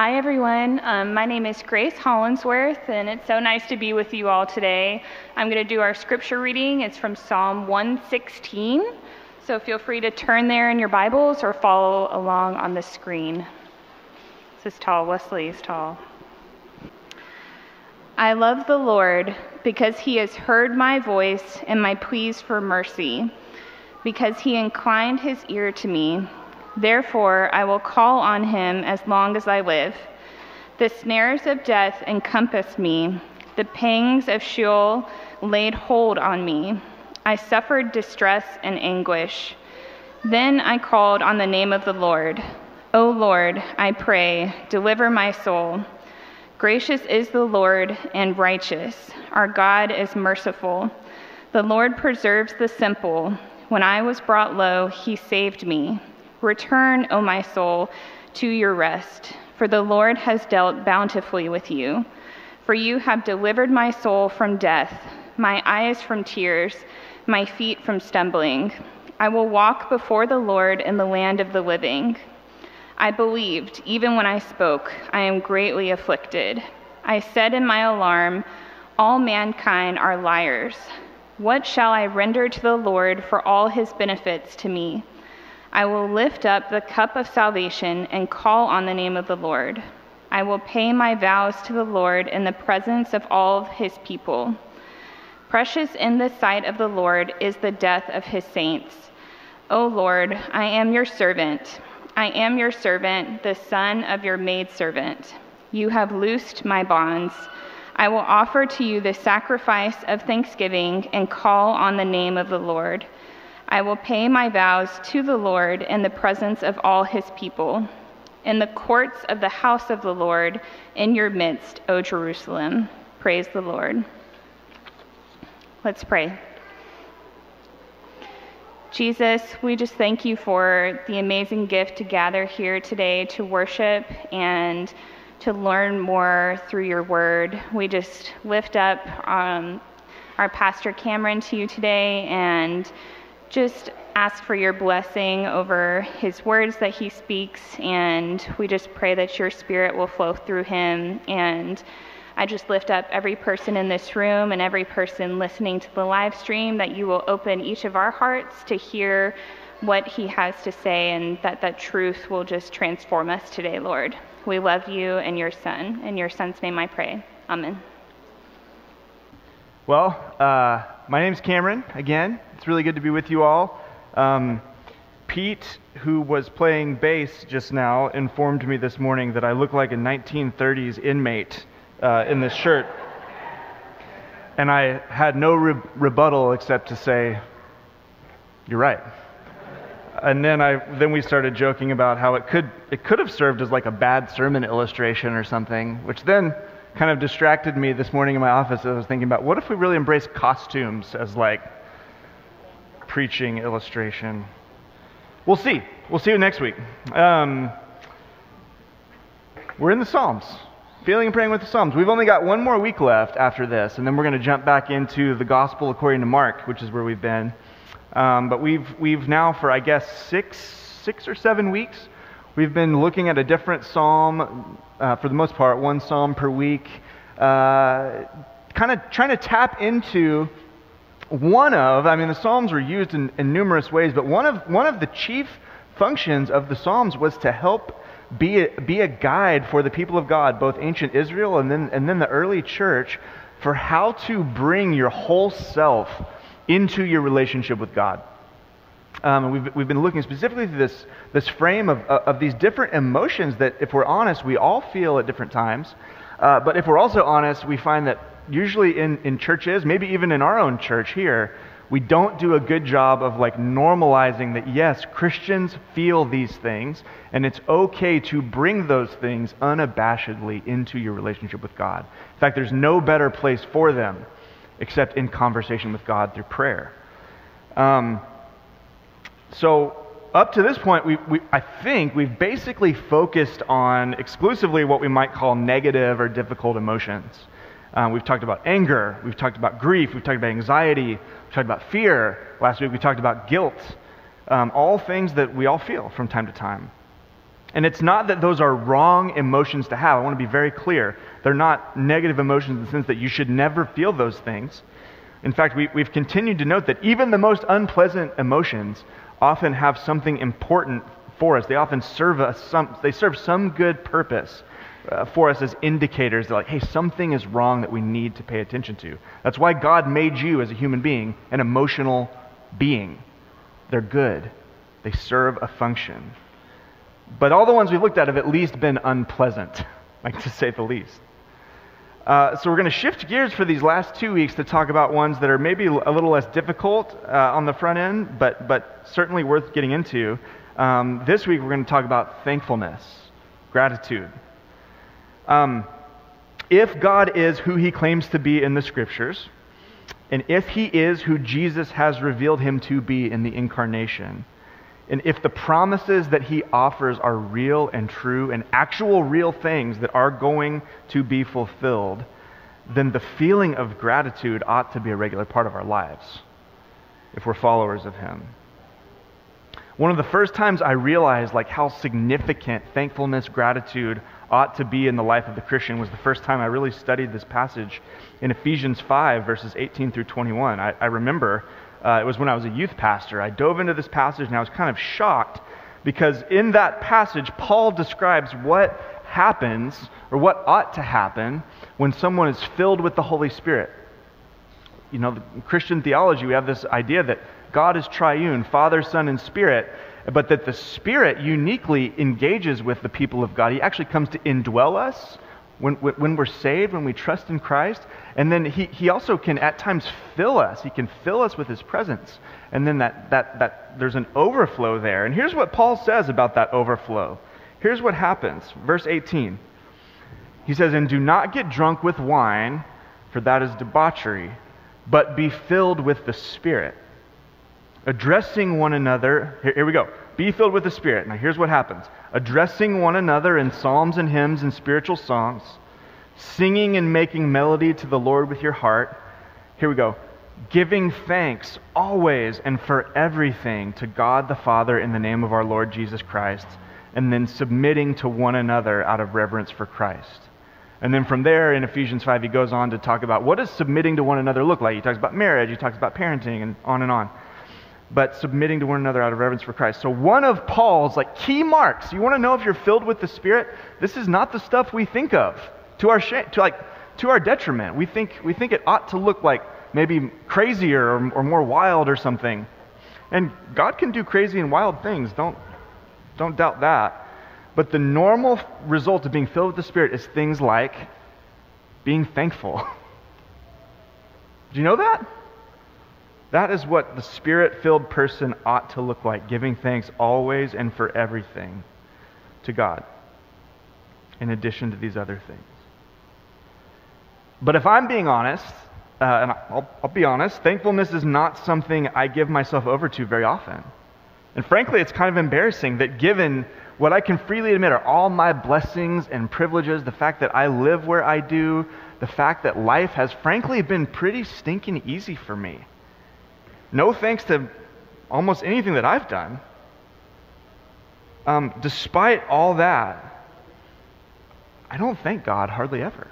Hi, everyone. Um, my name is Grace Hollinsworth, and it's so nice to be with you all today. I'm going to do our scripture reading. It's from Psalm 116. So feel free to turn there in your Bibles or follow along on the screen. This is tall. Wesley is tall. I love the Lord because he has heard my voice and my pleas for mercy, because he inclined his ear to me. Therefore, I will call on him as long as I live. The snares of death encompassed me, the pangs of Sheol laid hold on me. I suffered distress and anguish. Then I called on the name of the Lord. O Lord, I pray, deliver my soul. Gracious is the Lord and righteous. Our God is merciful. The Lord preserves the simple. When I was brought low, he saved me. Return, O my soul, to your rest, for the Lord has dealt bountifully with you. For you have delivered my soul from death, my eyes from tears, my feet from stumbling. I will walk before the Lord in the land of the living. I believed, even when I spoke, I am greatly afflicted. I said in my alarm, All mankind are liars. What shall I render to the Lord for all his benefits to me? I will lift up the cup of salvation and call on the name of the Lord. I will pay my vows to the Lord in the presence of all his people. Precious in the sight of the Lord is the death of his saints. O Lord, I am your servant. I am your servant, the son of your maidservant. You have loosed my bonds. I will offer to you the sacrifice of thanksgiving and call on the name of the Lord. I will pay my vows to the Lord in the presence of all his people, in the courts of the house of the Lord, in your midst, O Jerusalem. Praise the Lord. Let's pray. Jesus, we just thank you for the amazing gift to gather here today to worship and to learn more through your word. We just lift up um, our pastor Cameron to you today and just ask for your blessing over his words that he speaks, and we just pray that your spirit will flow through him. And I just lift up every person in this room and every person listening to the live stream that you will open each of our hearts to hear what he has to say, and that that truth will just transform us today, Lord. We love you and your son. In your son's name I pray. Amen. Well, uh, my name's Cameron again. It's really good to be with you all. Um, Pete, who was playing bass just now, informed me this morning that I look like a 1930s inmate uh, in this shirt. And I had no re- rebuttal except to say, You're right. And then, I, then we started joking about how it could, it could have served as like a bad sermon illustration or something, which then kind of distracted me this morning in my office. I was thinking about what if we really embrace costumes as like preaching illustration. We'll see. We'll see you next week. Um, we're in the Psalms, feeling and praying with the Psalms. We've only got one more week left after this, and then we're going to jump back into the Gospel according to Mark, which is where we've been. Um, but we've we've now for I guess six six or seven weeks, we've been looking at a different psalm uh, for the most part, one psalm per week, uh, kind of trying to tap into one of, I mean, the Psalms were used in, in numerous ways, but one of, one of the chief functions of the Psalms was to help be a, be a guide for the people of God, both ancient Israel and then, and then the early church, for how to bring your whole self into your relationship with God. Um, and we've, we've been looking specifically through this, this frame of, of these different emotions that, if we're honest, we all feel at different times. Uh, but if we're also honest, we find that usually in, in churches, maybe even in our own church here, we don't do a good job of like normalizing that yes, Christians feel these things, and it's okay to bring those things unabashedly into your relationship with God. In fact, there's no better place for them except in conversation with God through prayer. Um, so, up to this point, we, we, I think we've basically focused on exclusively what we might call negative or difficult emotions. Um, we've talked about anger. We've talked about grief. We've talked about anxiety. We've talked about fear. Last week we talked about guilt. Um, all things that we all feel from time to time. And it's not that those are wrong emotions to have. I want to be very clear. They're not negative emotions in the sense that you should never feel those things. In fact, we, we've continued to note that even the most unpleasant emotions often have something important for us. They often serve us some, they serve some good purpose uh, for us as indicators that, like, hey, something is wrong that we need to pay attention to. That's why God made you as a human being an emotional being. They're good, they serve a function. But all the ones we've looked at have at least been unpleasant, like to say the least. Uh, so we're going to shift gears for these last two weeks to talk about ones that are maybe a little less difficult uh, on the front end, but, but certainly worth getting into. Um, this week we're going to talk about thankfulness, gratitude. Um, if God is who he claims to be in the scriptures, and if he is who Jesus has revealed him to be in the incarnation, and if the promises that he offers are real and true and actual real things that are going to be fulfilled, then the feeling of gratitude ought to be a regular part of our lives if we're followers of him. One of the first times I realized like how significant thankfulness, gratitude ought to be in the life of the Christian was the first time I really studied this passage in Ephesians 5, verses 18 through 21. I, I remember uh, it was when I was a youth pastor. I dove into this passage and I was kind of shocked because in that passage, Paul describes what happens or what ought to happen when someone is filled with the Holy Spirit. You know, in Christian theology, we have this idea that God is triune, Father, Son, and Spirit, but that the Spirit uniquely engages with the people of God. He actually comes to indwell us when, when we're saved, when we trust in Christ. And then he, he also can at times fill us. He can fill us with his presence. And then that, that, that there's an overflow there. And here's what Paul says about that overflow. Here's what happens. Verse 18. He says, And do not get drunk with wine, for that is debauchery, but be filled with the Spirit. Addressing one another. Here, here we go. Be filled with the Spirit. Now here's what happens addressing one another in psalms and hymns and spiritual songs, singing and making melody to the Lord with your heart. Here we go. Giving thanks always and for everything to God the Father in the name of our Lord Jesus Christ, and then submitting to one another out of reverence for Christ. And then from there in Ephesians 5, he goes on to talk about what does submitting to one another look like? He talks about marriage, he talks about parenting, and on and on but submitting to one another out of reverence for Christ. So one of Paul's like key marks, you want to know if you're filled with the Spirit? This is not the stuff we think of to our shame, to like to our detriment. We think we think it ought to look like maybe crazier or, or more wild or something. And God can do crazy and wild things. Don't don't doubt that. But the normal result of being filled with the Spirit is things like being thankful. Do you know that? That is what the spirit filled person ought to look like, giving thanks always and for everything to God, in addition to these other things. But if I'm being honest, uh, and I'll, I'll be honest, thankfulness is not something I give myself over to very often. And frankly, it's kind of embarrassing that given what I can freely admit are all my blessings and privileges, the fact that I live where I do, the fact that life has frankly been pretty stinking easy for me. No thanks to almost anything that I've done. Um, despite all that, I don't thank God hardly ever.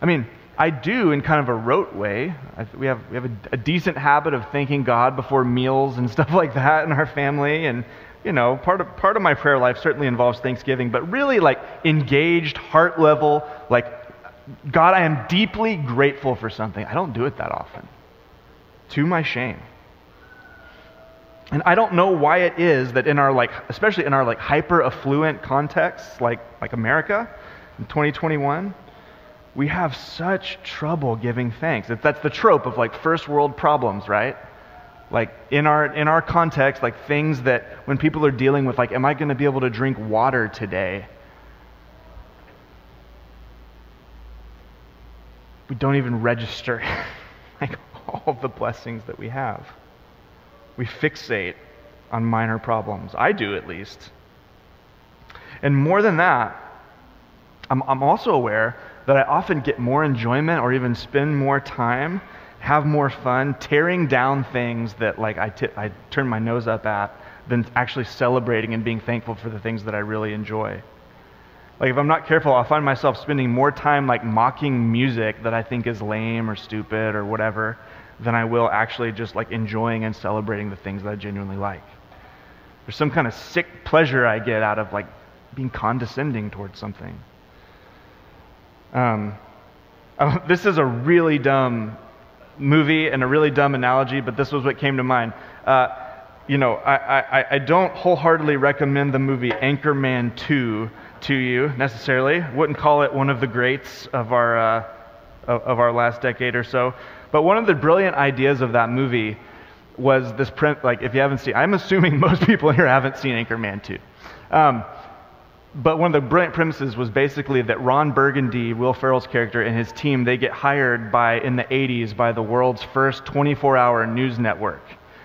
I mean, I do in kind of a rote way. I, we have, we have a, a, decent habit of thanking God before meals and stuff like that in our family. And, you know, part of, part of my prayer life certainly involves Thanksgiving, but really like engaged, heart level, like, God, I am deeply grateful for something. I don't do it that often to my shame. And I don't know why it is that in our like, especially in our like hyper affluent contexts like, like America in 2021, we have such trouble giving thanks. That's the trope of like first world problems, right? Like in our in our context, like things that when people are dealing with like, am I going to be able to drink water today? We don't even register. like all of the blessings that we have. We fixate on minor problems. I do, at least. And more than that, I'm, I'm also aware that I often get more enjoyment or even spend more time, have more fun tearing down things that like I, t- I turn my nose up at than actually celebrating and being thankful for the things that I really enjoy. Like if I'm not careful, I'll find myself spending more time like mocking music that I think is lame or stupid or whatever than I will actually just like enjoying and celebrating the things that I genuinely like. There's some kind of sick pleasure I get out of like being condescending towards something. Um, oh, this is a really dumb movie and a really dumb analogy, but this was what came to mind. Uh, you know, I, I, I don't wholeheartedly recommend the movie Anchorman 2 to you necessarily. Wouldn't call it one of the greats of our, uh, of, of, our last decade or so. But one of the brilliant ideas of that movie was this, print, like, if you haven't seen, I'm assuming most people here haven't seen Anchorman 2. Um, but one of the brilliant premises was basically that Ron Burgundy, Will Ferrell's character, and his team, they get hired by, in the 80s by the world's first 24 hour news network.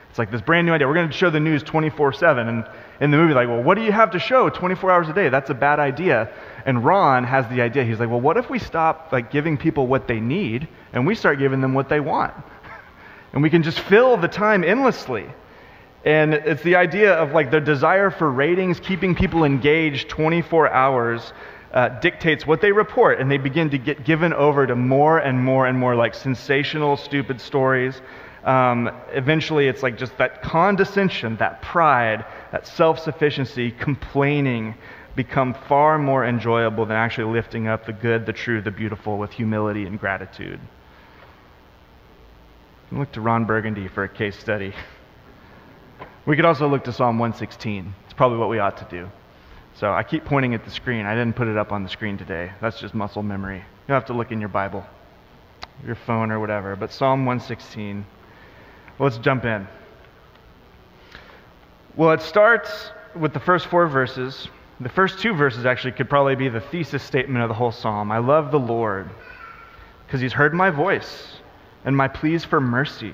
It's like this brand new idea. We're going to show the news 24 7. And in the movie, like, well, what do you have to show 24 hours a day? That's a bad idea. And Ron has the idea. He's like, well, what if we stop like giving people what they need and we start giving them what they want? and we can just fill the time endlessly. And it's the idea of like the desire for ratings, keeping people engaged 24 hours. Uh, dictates what they report, and they begin to get given over to more and more and more like sensational, stupid stories um, eventually it's like just that condescension, that pride, that self sufficiency, complaining become far more enjoyable than actually lifting up the good, the true, the beautiful with humility and gratitude. Look to Ron Burgundy for a case study. We could also look to Psalm 116. It's probably what we ought to do. So I keep pointing at the screen. I didn't put it up on the screen today. That's just muscle memory. You'll have to look in your Bible, your phone, or whatever. But Psalm 116. Let's jump in. Well, it starts with the first four verses. The first two verses actually could probably be the thesis statement of the whole psalm. I love the Lord because he's heard my voice and my pleas for mercy,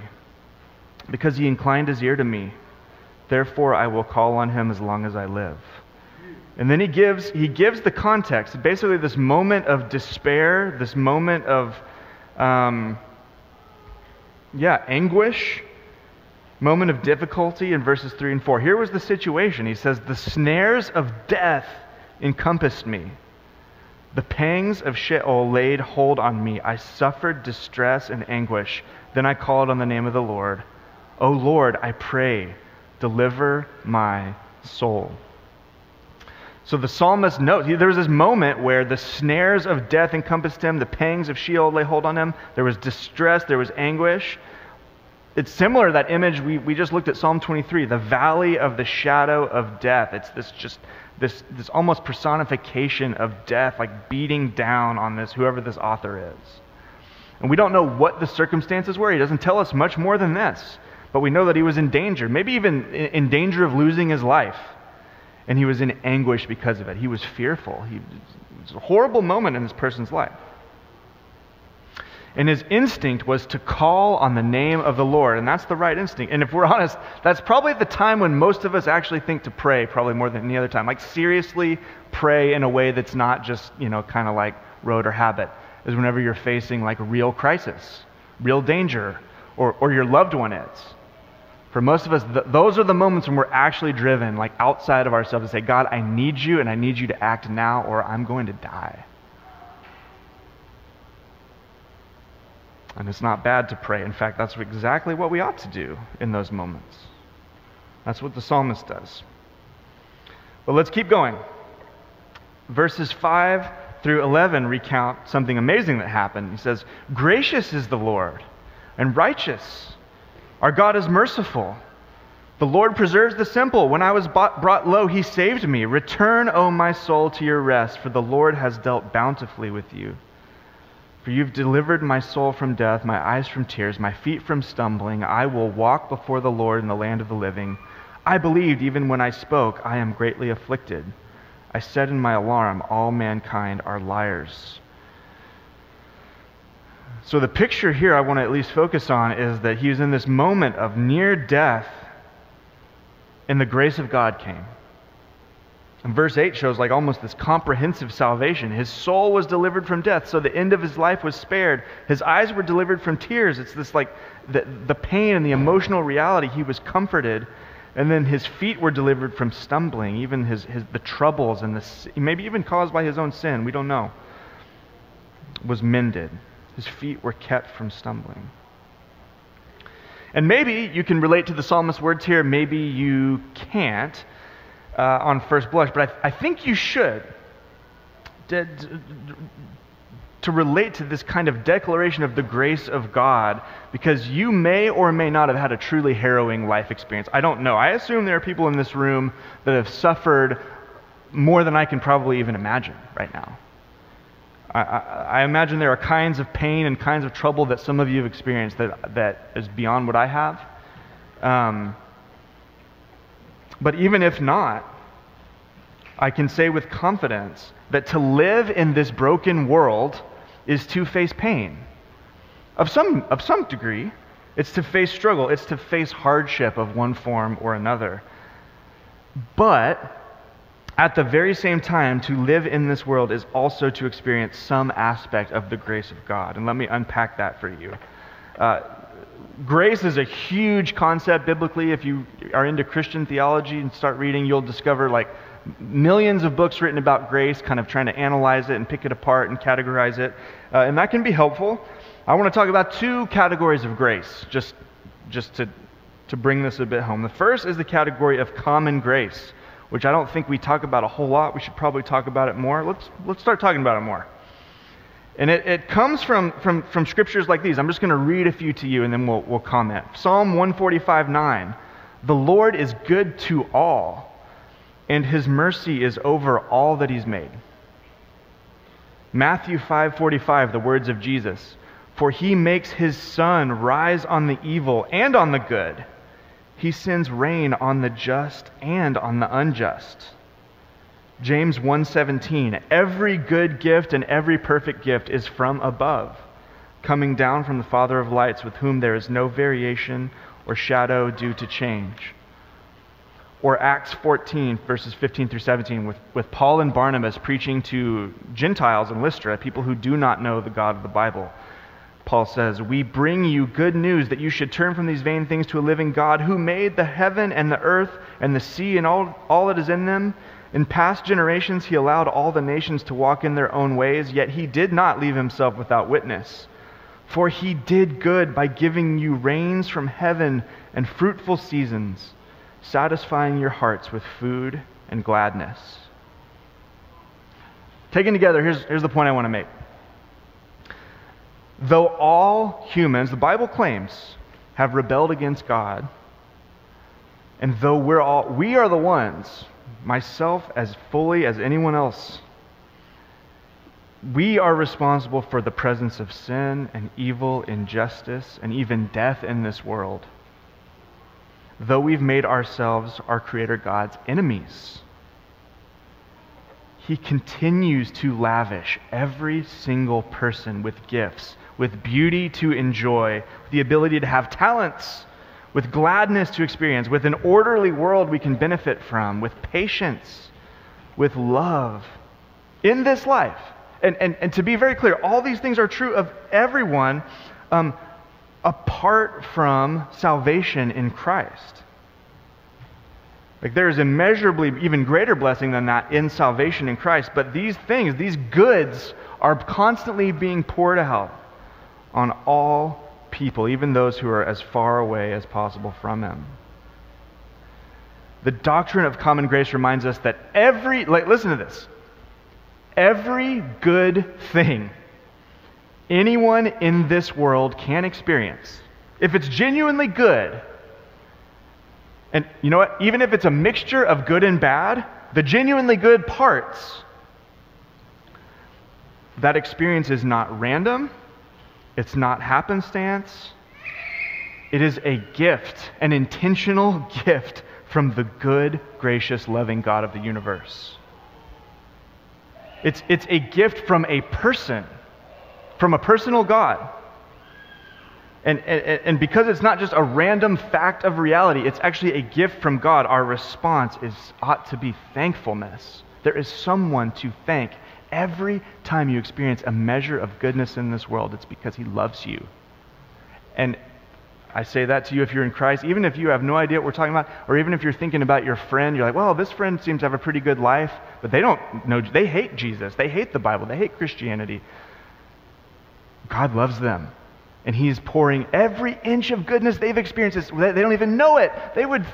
because he inclined his ear to me. Therefore, I will call on him as long as I live. And then he gives, he gives the context, basically, this moment of despair, this moment of, um, yeah, anguish moment of difficulty in verses 3 and 4. Here was the situation. He says, The snares of death encompassed me. The pangs of Sheol laid hold on me. I suffered distress and anguish. Then I called on the name of the Lord. O Lord, I pray, deliver my soul. So the psalmist notes there was this moment where the snares of death encompassed him, the pangs of Sheol lay hold on him. There was distress, there was anguish it's similar that image we, we just looked at psalm 23 the valley of the shadow of death. It's this just this this almost personification of death like beating down on this whoever this author is. And we don't know what the circumstances were. He doesn't tell us much more than this but we know that he was in danger maybe even in danger of losing his life. And he was in anguish because of it. He was fearful. He, it was a horrible moment in this person's life and his instinct was to call on the name of the Lord. And that's the right instinct. And if we're honest, that's probably the time when most of us actually think to pray, probably more than any other time. Like, seriously pray in a way that's not just, you know, kind of like rote or habit, is whenever you're facing like real crisis, real danger, or, or your loved one is. For most of us, th- those are the moments when we're actually driven, like outside of ourselves, to say, God, I need you, and I need you to act now, or I'm going to die. And it's not bad to pray. In fact, that's exactly what we ought to do in those moments. That's what the psalmist does. But let's keep going. Verses 5 through 11 recount something amazing that happened. He says, Gracious is the Lord and righteous. Our God is merciful. The Lord preserves the simple. When I was brought low, he saved me. Return, O my soul, to your rest, for the Lord has dealt bountifully with you. For you've delivered my soul from death, my eyes from tears, my feet from stumbling. I will walk before the Lord in the land of the living. I believed even when I spoke, I am greatly afflicted. I said in my alarm, All mankind are liars. So, the picture here I want to at least focus on is that he was in this moment of near death, and the grace of God came. And verse 8 shows like almost this comprehensive salvation. His soul was delivered from death, so the end of his life was spared. His eyes were delivered from tears. It's this like the, the pain and the emotional reality. He was comforted. And then his feet were delivered from stumbling, even his, his, the troubles and the, maybe even caused by his own sin, we don't know, was mended. His feet were kept from stumbling. And maybe you can relate to the psalmist's words here, maybe you can't uh, on first blush, but I, I think you should. To, to relate to this kind of declaration of the grace of God because you may or may not have had a truly harrowing life experience. I don't know. I assume there are people in this room that have suffered more than I can probably even imagine right now. I, I, I, imagine there are kinds of pain and kinds of trouble that some of you have experienced that, that is beyond what I have. Um, but even if not, I can say with confidence that to live in this broken world is to face pain. Of some, of some degree, it's to face struggle, it's to face hardship of one form or another. But at the very same time, to live in this world is also to experience some aspect of the grace of God. And let me unpack that for you. Uh, grace is a huge concept biblically. If you are into Christian theology and start reading, you'll discover like millions of books written about grace, kind of trying to analyze it and pick it apart and categorize it. Uh, and that can be helpful. I want to talk about two categories of grace, just, just to, to bring this a bit home. The first is the category of common grace, which I don't think we talk about a whole lot. We should probably talk about it more. Let's, let's start talking about it more. And it, it comes from, from, from scriptures like these. I'm just going to read a few to you and then we'll, we'll comment. Psalm 145 9. The Lord is good to all and his mercy is over all that he's made. Matthew 5:45 the words of Jesus for he makes his sun rise on the evil and on the good he sends rain on the just and on the unjust James 1:17 Every good gift and every perfect gift is from above coming down from the father of lights with whom there is no variation or shadow due to change or Acts 14, verses 15 through 17, with, with Paul and Barnabas preaching to Gentiles in Lystra, people who do not know the God of the Bible. Paul says, We bring you good news that you should turn from these vain things to a living God who made the heaven and the earth and the sea and all, all that is in them. In past generations, he allowed all the nations to walk in their own ways, yet he did not leave himself without witness. For he did good by giving you rains from heaven and fruitful seasons satisfying your hearts with food and gladness. Taken together, here's, here's the point I want to make. Though all humans, the Bible claims, have rebelled against God, and though we're all, we are the ones, myself as fully as anyone else, we are responsible for the presence of sin and evil, injustice, and even death in this world though we've made ourselves our Creator God's enemies. He continues to lavish every single person with gifts, with beauty to enjoy, the ability to have talents, with gladness to experience, with an orderly world we can benefit from, with patience, with love in this life. And, and, and to be very clear, all these things are true of everyone. Um, apart from salvation in Christ. Like there is immeasurably even greater blessing than that in salvation in Christ. But these things, these goods, are constantly being poured out on all people, even those who are as far away as possible from Him. The doctrine of common grace reminds us that every, like, listen to this, every good thing anyone in this world can experience, if it's genuinely good, and you know what? Even if it's a mixture of good and bad, the genuinely good parts, that experience is not random, it's not happenstance. It is a gift, an intentional gift from the good, gracious, loving God of the universe. It's, it's a gift from a person from a personal God. And, and, and, because it's not just a random fact of reality, it's actually a gift from God, our response is, ought to be thankfulness. There is someone to thank. Every time you experience a measure of goodness in this world, it's because He loves you. And I say that to you if you're in Christ, even if you have no idea what we're talking about, or even if you're thinking about your friend, you're like, well, this friend seems to have a pretty good life, but they don't know, they hate Jesus, they hate the Bible, they hate Christianity. God loves them. And He's pouring every inch of goodness they've experienced. They don't even know it. They would,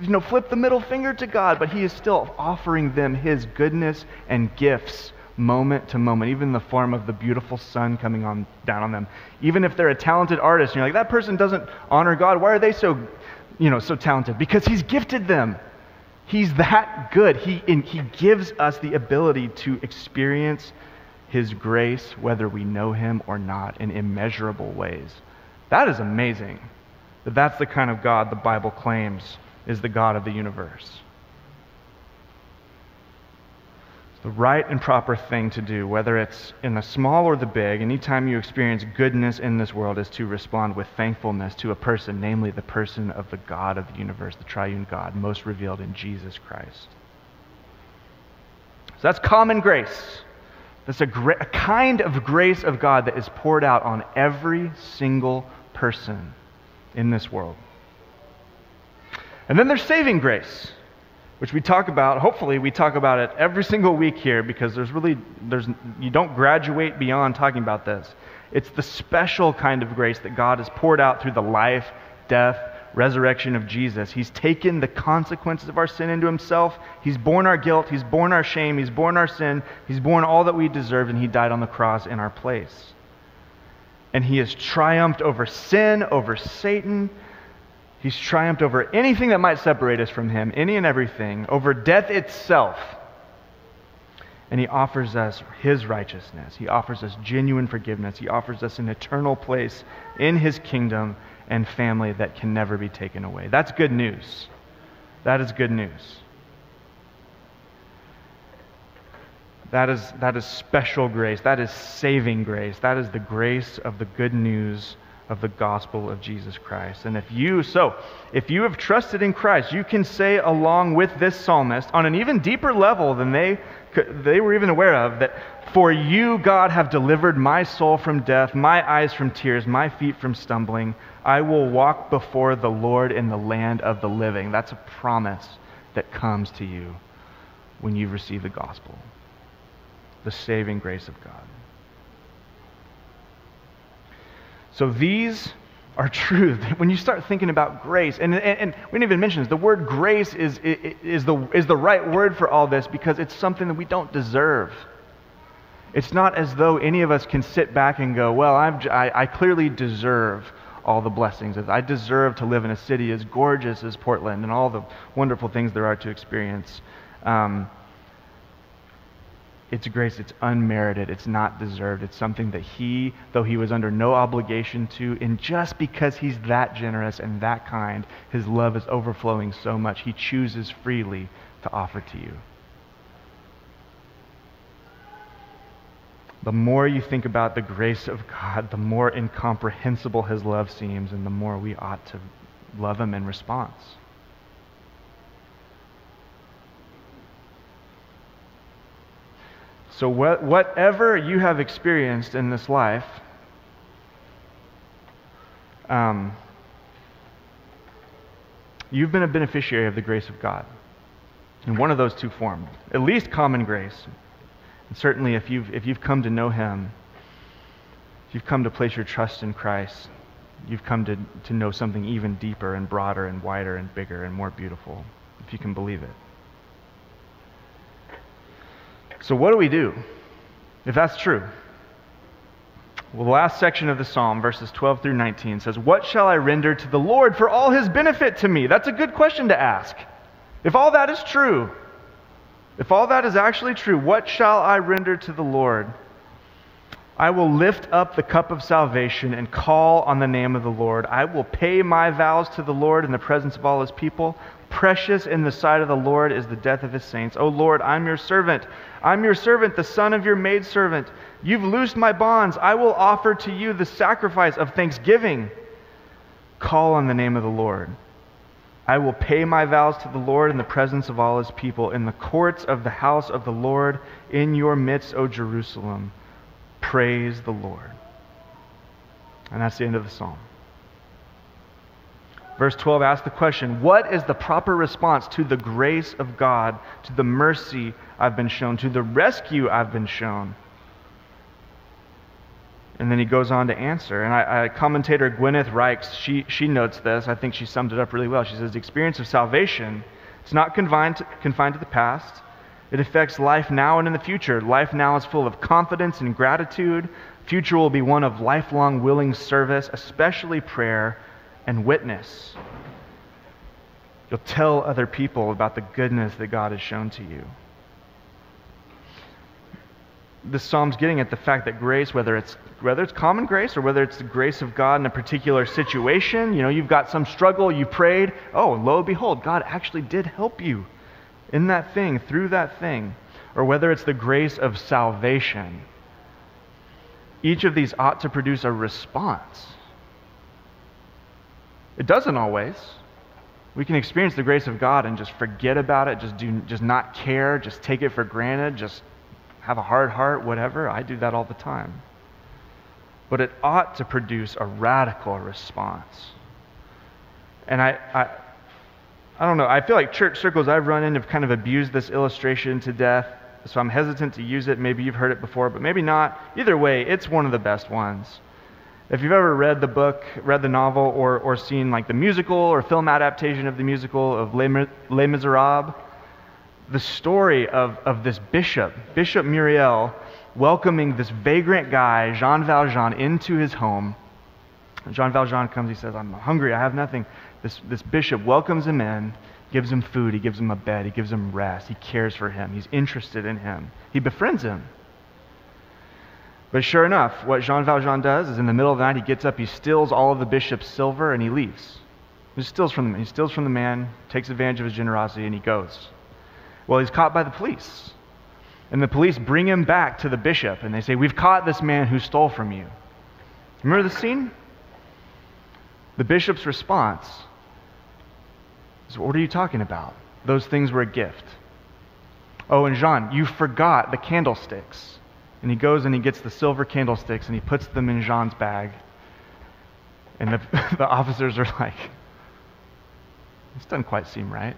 you know, flip the middle finger to God, but He is still offering them His goodness and gifts moment to moment, even in the form of the beautiful sun coming on down on them. Even if they're a talented artist, and you're like, that person doesn't honor God. Why are they so, you know, so talented? Because He's gifted them. He's that good. He, he gives us the ability to experience His grace, whether we know Him or not, in immeasurable ways. That is amazing. That that's the kind of God the Bible claims is the God of the universe. The right and proper thing to do, whether it's in the small or the big, anytime you experience goodness in this world, is to respond with thankfulness to a person, namely the person of the God of the universe, the triune God, most revealed in Jesus Christ. So that's common grace. That's a, gra- a kind of grace of God that is poured out on every single person in this world. And then there's saving grace which we talk about hopefully we talk about it every single week here because there's really there's you don't graduate beyond talking about this. It's the special kind of grace that god has poured out through the life death resurrection of jesus. He's taken the consequences of our sin into himself. He's borne our guilt. He's borne our shame. He's borne our sin. He's borne all that we deserved and he died on the cross in our place. And he has triumphed over sin over satan He's triumphed over anything that might separate us from Him, any and everything, over death itself. And He offers us His righteousness. He offers us genuine forgiveness. He offers us an eternal place in His kingdom and family that can never be taken away. That's good news. That is good news. That is, that is special grace. That is saving grace. That is the grace of the good news of the gospel of Jesus Christ. And if you, so, if you have trusted in Christ, you can say along with this psalmist on an even deeper level than they, they were even aware of that, For you, God, have delivered my soul from death, my eyes from tears, my feet from stumbling. I will walk before the Lord in the land of the living. That's a promise that comes to you when you receive the gospel, the saving grace of God. So these are true. When you start thinking about grace, and, and, and, we didn't even mention this, the word grace is, is, the, is the right word for all this because it's something that we don't deserve. It's not as though any of us can sit back and go, well, I'm, I, I clearly deserve all the blessings. I deserve to live in a city as gorgeous as Portland and all the wonderful things there are to experience. Um, it's grace, it's unmerited, it's not deserved. It's something that he, though he was under no obligation to, and just because he's that generous and that kind, his love is overflowing so much, he chooses freely to offer to you. The more you think about the grace of God, the more incomprehensible his love seems, and the more we ought to love him in response. So, wh- whatever you have experienced in this life, um, you've been a beneficiary of the grace of God in one of those two forms, at least common grace. And certainly, if you've, if you've come to know Him, if you've come to place your trust in Christ, you've come to, to know something even deeper and broader and wider and bigger and more beautiful, if you can believe it. So, what do we do if that's true? Well, the last section of the psalm, verses 12 through 19, says, What shall I render to the Lord for all his benefit to me? That's a good question to ask. If all that is true, if all that is actually true, what shall I render to the Lord? I will lift up the cup of salvation and call on the name of the Lord. I will pay my vows to the Lord in the presence of all his people. Precious in the sight of the Lord is the death of his saints. O Lord, I'm your servant. I'm your servant, the son of your maidservant. You've loosed my bonds. I will offer to you the sacrifice of thanksgiving. Call on the name of the Lord. I will pay my vows to the Lord in the presence of all his people, in the courts of the house of the Lord, in your midst, O Jerusalem. Praise the Lord. And that's the end of the psalm. Verse 12 asks the question What is the proper response to the grace of God, to the mercy I've been shown, to the rescue I've been shown? And then he goes on to answer. And I, I, commentator Gwyneth Rykes, she, she notes this. I think she summed it up really well. She says, The experience of salvation is not confined to, confined to the past, it affects life now and in the future. Life now is full of confidence and gratitude. Future will be one of lifelong willing service, especially prayer and witness. You'll tell other people about the goodness that God has shown to you. This psalm's getting at the fact that grace, whether it's whether it's common grace or whether it's the grace of God in a particular situation, you know, you've got some struggle, you prayed, oh, lo and behold, God actually did help you in that thing, through that thing, or whether it's the grace of salvation. Each of these ought to produce a response. It doesn't always. We can experience the grace of God and just forget about it, just do just not care, just take it for granted, just have a hard heart, whatever. I do that all the time. But it ought to produce a radical response. And I, I, I don't know, I feel like church circles I've run in have kind of abused this illustration to death, so I'm hesitant to use it. Maybe you've heard it before, but maybe not. Either way, it's one of the best ones. If you've ever read the book, read the novel, or, or seen like the musical or film adaptation of the musical of Les, Les Miserables, the story of, of this bishop, Bishop Myriel, welcoming this vagrant guy, Jean Valjean, into his home. Jean Valjean comes, he says, I'm hungry, I have nothing. This, this bishop welcomes him in, gives him food, he gives him a bed, he gives him rest, he cares for him, he's interested in him, he befriends him. But sure enough, what Jean Valjean does is in the middle of the night, he gets up, he steals all of the bishop's silver, and he leaves. He steals from the, he steals from the man, takes advantage of his generosity, and he goes. Well, he's caught by the police. And the police bring him back to the bishop, and they say, We've caught this man who stole from you. Remember the scene? The bishop's response is, What are you talking about? Those things were a gift. Oh, and Jean, you forgot the candlesticks. And he goes and he gets the silver candlesticks and he puts them in Jean's bag. And the, the officers are like, This doesn't quite seem right.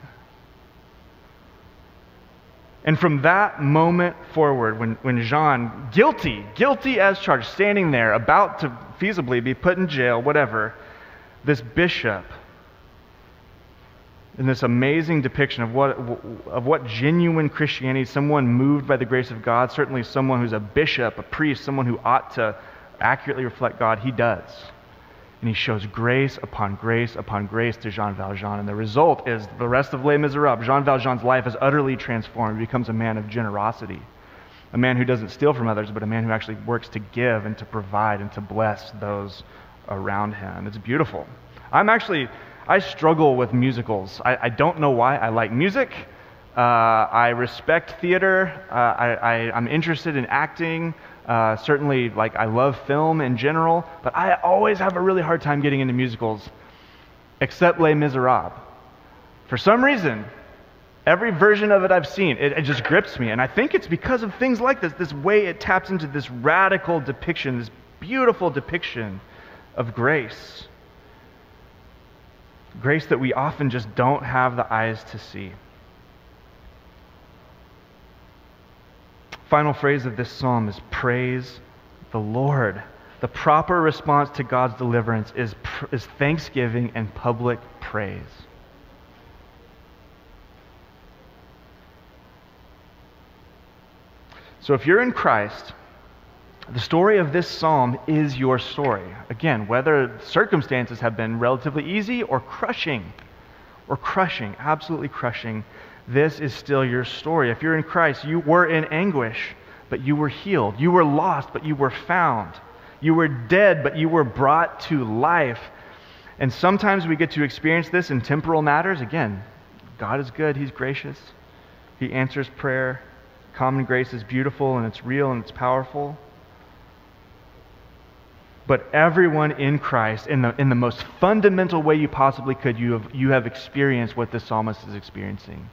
And from that moment forward, when, when Jean, guilty, guilty as charged, standing there, about to feasibly be put in jail, whatever, this bishop, in this amazing depiction of what, of what genuine Christianity, someone moved by the grace of God, certainly someone who's a bishop, a priest, someone who ought to accurately reflect God, he does. And he shows grace upon grace upon grace to Jean Valjean. And the result is the rest of Les Miserables. Jean Valjean's life is utterly transformed. He becomes a man of generosity, a man who doesn't steal from others, but a man who actually works to give and to provide and to bless those around him. It's beautiful. I'm actually, I struggle with musicals. I, I don't know why. I like music. Uh, I respect theater. Uh, I, I'm interested in acting. Uh, certainly, like I love film in general, but I always have a really hard time getting into musicals, except Les Miserables. For some reason, every version of it I've seen, it, it just grips me, and I think it's because of things like this. This way it taps into this radical depiction, this beautiful depiction of grace, grace that we often just don't have the eyes to see. final phrase of this psalm is praise the Lord. The proper response to God's deliverance is, is thanksgiving and public praise. So if you're in Christ, the story of this psalm is your story. Again, whether circumstances have been relatively easy or crushing, or crushing, absolutely crushing, this is still your story. If you're in Christ, you were in anguish, but you were healed. You were lost, but you were found. You were dead, but you were brought to life. And sometimes we get to experience this in temporal matters. Again, God is good, He's gracious, He answers prayer. Common grace is beautiful and it's real and it's powerful. But everyone in Christ, in the, in the most fundamental way you possibly could, you have, you have experienced what the psalmist is experiencing.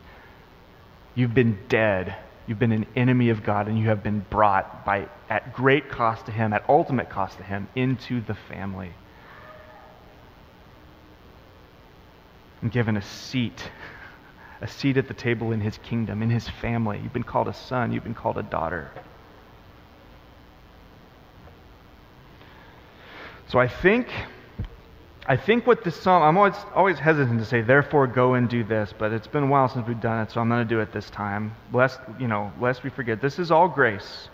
You've been dead. You've been an enemy of God, and you have been brought by, at great cost to Him, at ultimate cost to Him, into the family. and given a seat, a seat at the table in his kingdom, in his family. You've been called a son, you've been called a daughter. So I think I think what this psalm, I'm always, always hesitant to say, therefore go and do this, but it's been a while since we've done it, so I'm going to do it this time. Lest, you know, lest we forget. This is all grace.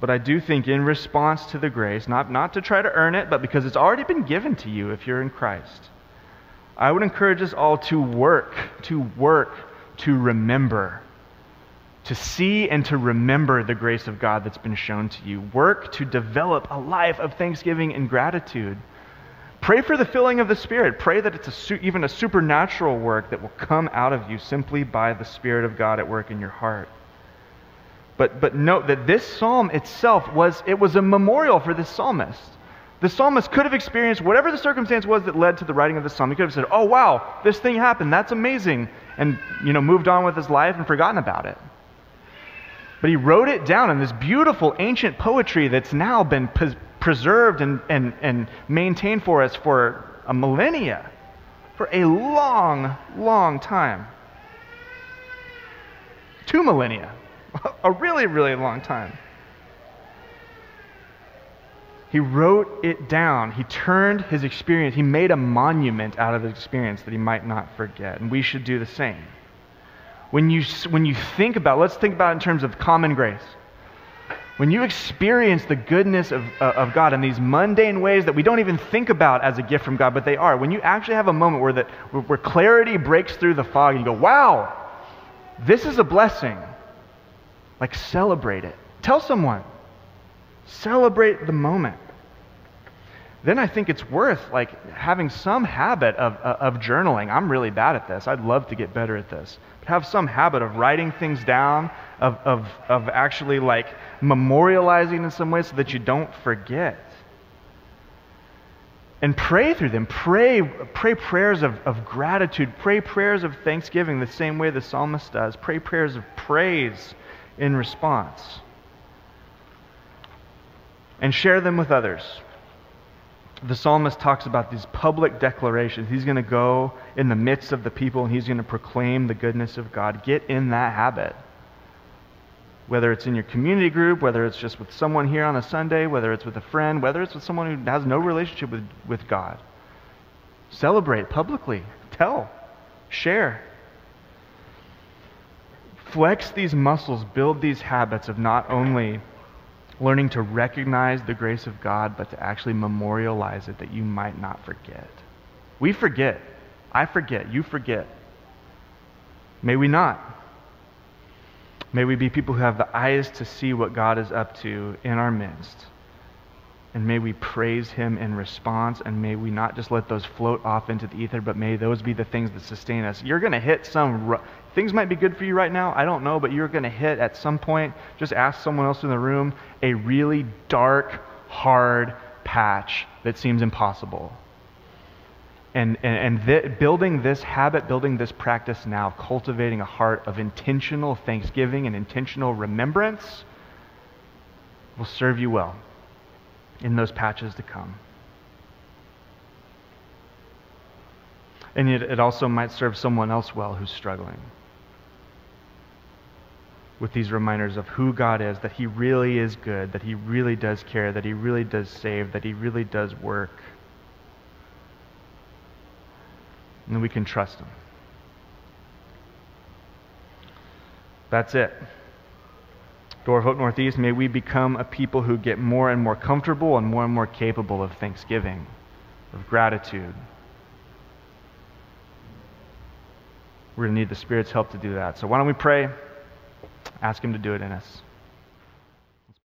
But I do think in response to the grace, not, not to try to earn it, but because it's already been given to you if you're in Christ, I would encourage us all to work, to work, to remember, to see and to remember the grace of God that's been shown to you. Work to develop a life of thanksgiving and gratitude. Pray for the filling of the Spirit. Pray that it's a su- even a supernatural work that will come out of you simply by the Spirit of God at work in your heart. But, but note that this psalm itself was, it was a memorial for this psalmist. The psalmist could have experienced whatever the circumstance was that led to the writing of the psalm. He could have said, oh, wow, this thing happened. That's amazing. And, you know, moved on with his life and forgotten about it. But he wrote it down in this beautiful ancient poetry that's now been preserved and, and, and maintained for us for a millennia, for a long, long time. Two millennia, a really, really long time. He wrote it down. He turned his experience, he made a monument out of his experience that he might not forget. And we should do the same. When you, when you think about, let's think about it in terms of common grace when you experience the goodness of, uh, of God in these mundane ways that we don't even think about as a gift from God, but they are, when you actually have a moment where, that, where clarity breaks through the fog and you go, wow, this is a blessing, like celebrate it. Tell someone. Celebrate the moment. Then I think it's worth like having some habit of, uh, of journaling. I'm really bad at this. I'd love to get better at this. Have some habit of writing things down, of, of, of actually like memorializing in some way so that you don't forget. And pray through them. Pray, pray prayers of, of gratitude. Pray prayers of thanksgiving the same way the psalmist does. Pray prayers of praise in response. And share them with others. The psalmist talks about these public declarations. He's going to go in the midst of the people and he's going to proclaim the goodness of God. Get in that habit whether it's in your community group, whether it's just with someone here on a Sunday, whether it's with a friend, whether it's with someone who has no relationship with, with God. Celebrate publicly, tell, share. Flex these muscles, build these habits of not only learning to recognize the grace of God, but to actually memorialize it that you might not forget. We forget. I forget. You forget. May we not. May we be people who have the eyes to see what God is up to in our midst. And may we praise Him in response, and may we not just let those float off into the ether, but may those be the things that sustain us. You're going to hit some, things might be good for you right now, I don't know, but you're going to hit at some point, just ask someone else in the room, a really dark, hard patch that seems impossible. And, and, and th- building this habit, building this practice now, cultivating a heart of intentional thanksgiving and intentional remembrance will serve you well in those patches to come. And yet, it also might serve someone else well who's struggling with these reminders of who God is, that He really is good, that He really does care, that He really does save, that He really does work. and we can trust Him. That's it. Door of Hope Northeast, may we become a people who get more and more comfortable and more and more capable of thanksgiving, of gratitude. We're going to need the Spirit's help to do that. So why don't we pray? Ask Him to do it in us.